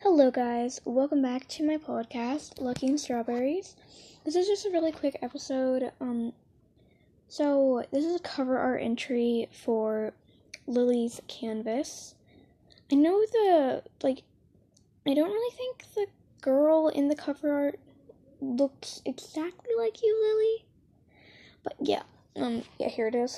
Hello, guys. Welcome back to my podcast, Lucky in Strawberries. This is just a really quick episode. Um, so this is a cover art entry for Lilly's canvas. I know the like. I don't really think the girl in the cover art looks exactly like you, Lilly. But yeah, um, yeah, here it is.